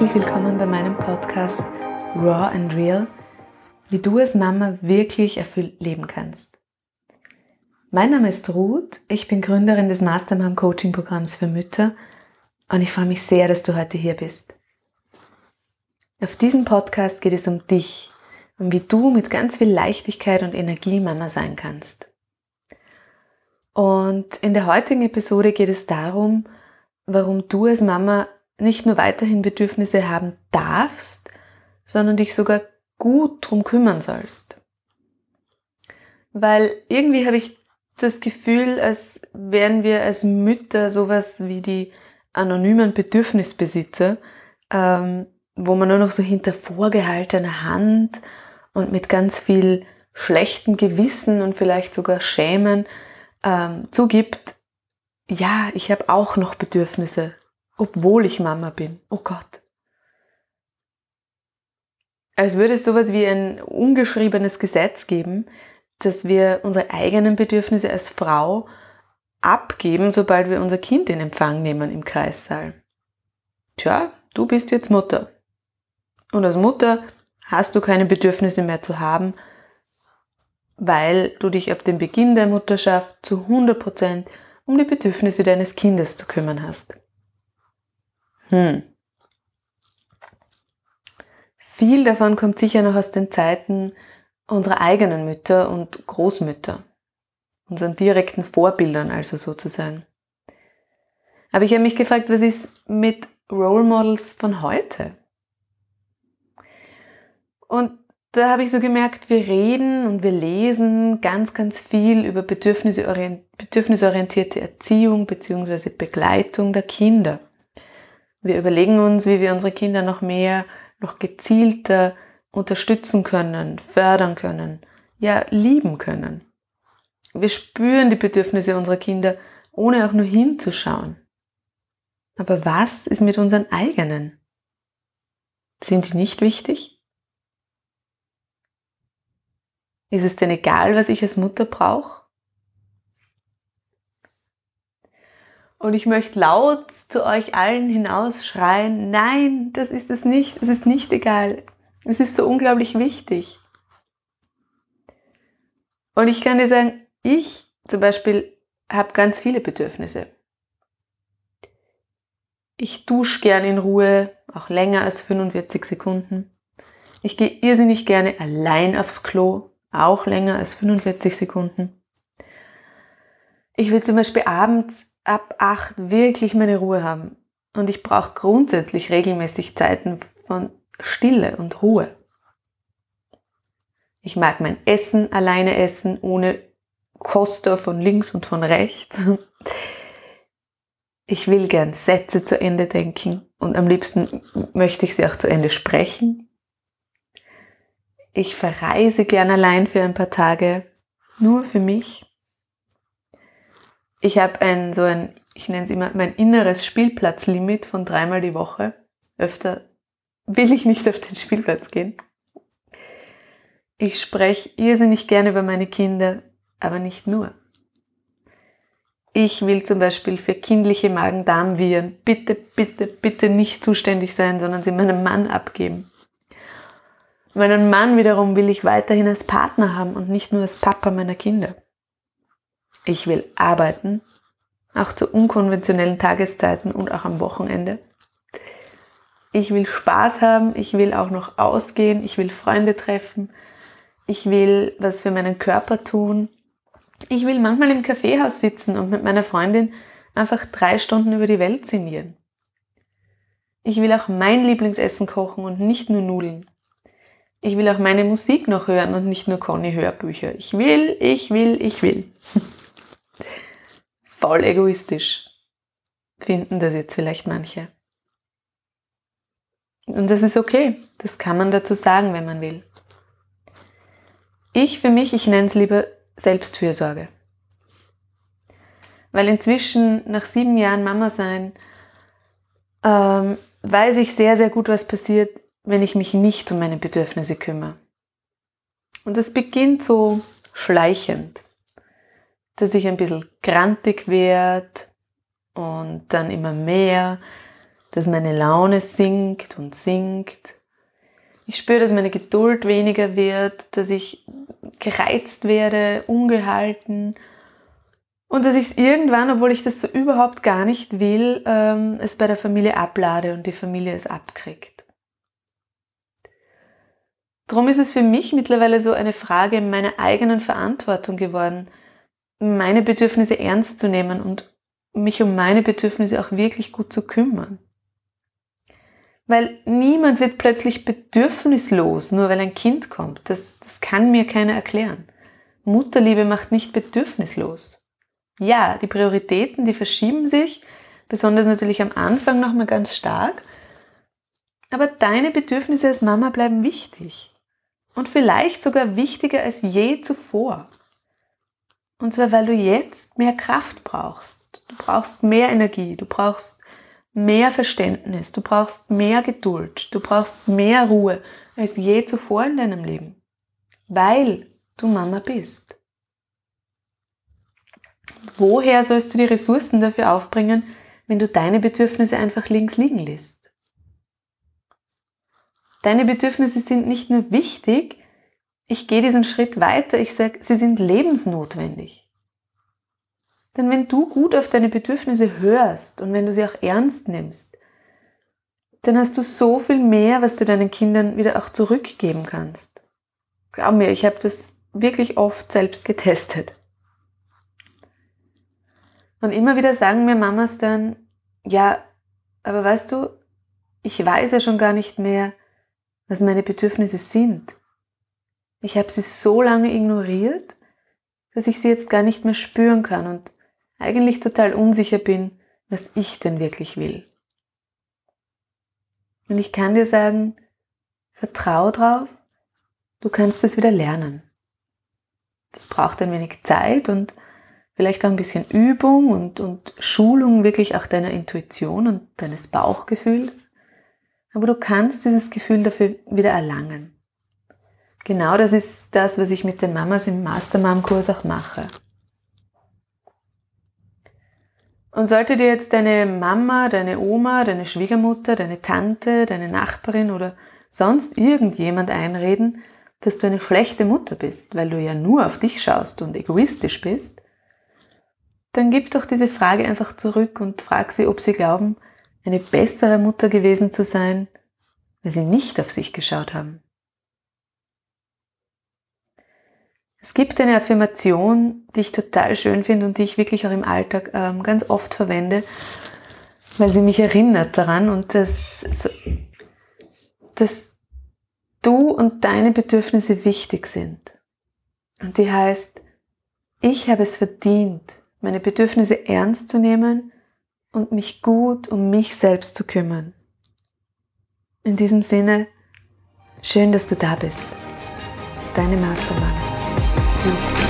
herzlich willkommen bei meinem Podcast Raw and Real, wie du als Mama wirklich erfüllt leben kannst. Mein Name ist Ruth, ich bin Gründerin des Mastermom Coaching Programms für Mütter und ich freue mich sehr, dass du heute hier bist. Auf diesem Podcast geht es um dich und wie du mit ganz viel Leichtigkeit und Energie Mama sein kannst. Und in der heutigen Episode geht es darum, warum du als Mama nicht nur weiterhin Bedürfnisse haben darfst, sondern dich sogar gut drum kümmern sollst. Weil irgendwie habe ich das Gefühl, als wären wir als Mütter sowas wie die anonymen Bedürfnisbesitzer, ähm, wo man nur noch so hinter vorgehaltener Hand und mit ganz viel schlechtem Gewissen und vielleicht sogar Schämen ähm, zugibt, ja, ich habe auch noch Bedürfnisse, obwohl ich Mama bin. Oh Gott. Als würde es sowas wie ein ungeschriebenes Gesetz geben, dass wir unsere eigenen Bedürfnisse als Frau abgeben, sobald wir unser Kind in Empfang nehmen im Kreissaal. Tja, du bist jetzt Mutter. Und als Mutter hast du keine Bedürfnisse mehr zu haben, weil du dich ab dem Beginn der Mutterschaft zu 100% um die Bedürfnisse deines Kindes zu kümmern hast. Hm. Viel davon kommt sicher noch aus den Zeiten unserer eigenen Mütter und Großmütter, unseren direkten Vorbildern also sozusagen. Aber ich habe mich gefragt, was ist mit Role Models von heute? Und da habe ich so gemerkt, wir reden und wir lesen ganz, ganz viel über bedürfnisorientierte Erziehung bzw. Begleitung der Kinder. Wir überlegen uns, wie wir unsere Kinder noch mehr, noch gezielter unterstützen können, fördern können, ja lieben können. Wir spüren die Bedürfnisse unserer Kinder, ohne auch nur hinzuschauen. Aber was ist mit unseren eigenen? Sind die nicht wichtig? Ist es denn egal, was ich als Mutter brauche? Und ich möchte laut zu euch allen hinausschreien, nein, das ist es nicht, es ist nicht egal. Es ist so unglaublich wichtig. Und ich kann dir sagen, ich zum Beispiel habe ganz viele Bedürfnisse. Ich dusche gern in Ruhe, auch länger als 45 Sekunden. Ich gehe irrsinnig gerne allein aufs Klo, auch länger als 45 Sekunden. Ich will zum Beispiel abends ab 8 wirklich meine Ruhe haben. Und ich brauche grundsätzlich regelmäßig Zeiten von Stille und Ruhe. Ich mag mein Essen alleine essen, ohne Koster von links und von rechts. Ich will gern Sätze zu Ende denken und am liebsten möchte ich sie auch zu Ende sprechen. Ich verreise gern allein für ein paar Tage, nur für mich. Ich habe ein so ein, ich nenne es immer mein inneres Spielplatzlimit von dreimal die Woche. Öfter will ich nicht auf den Spielplatz gehen. Ich spreche irrsinnig gerne über meine Kinder, aber nicht nur. Ich will zum Beispiel für kindliche Magen-Darm-Viren bitte, bitte, bitte nicht zuständig sein, sondern sie meinem Mann abgeben. Meinen Mann wiederum will ich weiterhin als Partner haben und nicht nur als Papa meiner Kinder. Ich will arbeiten, auch zu unkonventionellen Tageszeiten und auch am Wochenende. Ich will Spaß haben, ich will auch noch ausgehen, ich will Freunde treffen, ich will was für meinen Körper tun. Ich will manchmal im Kaffeehaus sitzen und mit meiner Freundin einfach drei Stunden über die Welt sinnieren. Ich will auch mein Lieblingsessen kochen und nicht nur Nudeln. Ich will auch meine Musik noch hören und nicht nur Conny Hörbücher. Ich will, ich will, ich will. Voll egoistisch finden das jetzt vielleicht manche. Und das ist okay. Das kann man dazu sagen, wenn man will. Ich für mich, ich nenne es lieber Selbstfürsorge. Weil inzwischen nach sieben Jahren Mama sein, ähm, weiß ich sehr, sehr gut, was passiert, wenn ich mich nicht um meine Bedürfnisse kümmere. Und es beginnt so schleichend, dass ich ein bisschen grantig werde und dann immer mehr, dass meine Laune sinkt und sinkt. Ich spüre, dass meine Geduld weniger wird, dass ich gereizt werde, ungehalten und dass ich es irgendwann, obwohl ich das so überhaupt gar nicht will, ähm, es bei der Familie ablade und die Familie es abkriegt. Darum ist es für mich mittlerweile so eine Frage meiner eigenen Verantwortung geworden, meine Bedürfnisse ernst zu nehmen und mich um meine Bedürfnisse auch wirklich gut zu kümmern. Weil niemand wird plötzlich bedürfnislos, nur weil ein Kind kommt. Das, das kann mir keiner erklären. Mutterliebe macht nicht bedürfnislos. Ja, die Prioritäten, die verschieben sich, besonders natürlich am Anfang nochmal ganz stark. Aber deine Bedürfnisse als Mama bleiben wichtig und vielleicht sogar wichtiger als je zuvor. Und zwar, weil du jetzt mehr Kraft brauchst. Du brauchst mehr Energie, du brauchst mehr Verständnis, du brauchst mehr Geduld, du brauchst mehr Ruhe als je zuvor in deinem Leben, weil du Mama bist. Woher sollst du die Ressourcen dafür aufbringen, wenn du deine Bedürfnisse einfach links liegen lässt? Deine Bedürfnisse sind nicht nur wichtig, ich gehe diesen Schritt weiter, ich sage, sie sind lebensnotwendig. Denn wenn du gut auf deine Bedürfnisse hörst und wenn du sie auch ernst nimmst, dann hast du so viel mehr, was du deinen Kindern wieder auch zurückgeben kannst. Glaub mir, ich habe das wirklich oft selbst getestet. Und immer wieder sagen mir Mamas dann, ja, aber weißt du, ich weiß ja schon gar nicht mehr, was meine Bedürfnisse sind. Ich habe sie so lange ignoriert, dass ich sie jetzt gar nicht mehr spüren kann und eigentlich total unsicher bin, was ich denn wirklich will. Und ich kann dir sagen, vertrau drauf, du kannst es wieder lernen. Das braucht ein wenig Zeit und vielleicht auch ein bisschen Übung und, und Schulung wirklich auch deiner Intuition und deines Bauchgefühls. Aber du kannst dieses Gefühl dafür wieder erlangen. Genau das ist das, was ich mit den Mamas im Mastermom-Kurs auch mache. Und sollte dir jetzt deine Mama, deine Oma, deine Schwiegermutter, deine Tante, deine Nachbarin oder sonst irgendjemand einreden, dass du eine schlechte Mutter bist, weil du ja nur auf dich schaust und egoistisch bist, dann gib doch diese Frage einfach zurück und frag sie, ob sie glauben, eine bessere Mutter gewesen zu sein, weil sie nicht auf sich geschaut haben. Es gibt eine Affirmation, die ich total schön finde und die ich wirklich auch im Alltag ähm, ganz oft verwende, weil sie mich erinnert daran und dass, dass du und deine Bedürfnisse wichtig sind. Und die heißt, ich habe es verdient, meine Bedürfnisse ernst zu nehmen und mich gut um mich selbst zu kümmern. In diesem Sinne, schön, dass du da bist. Deine Mastermann. 嗯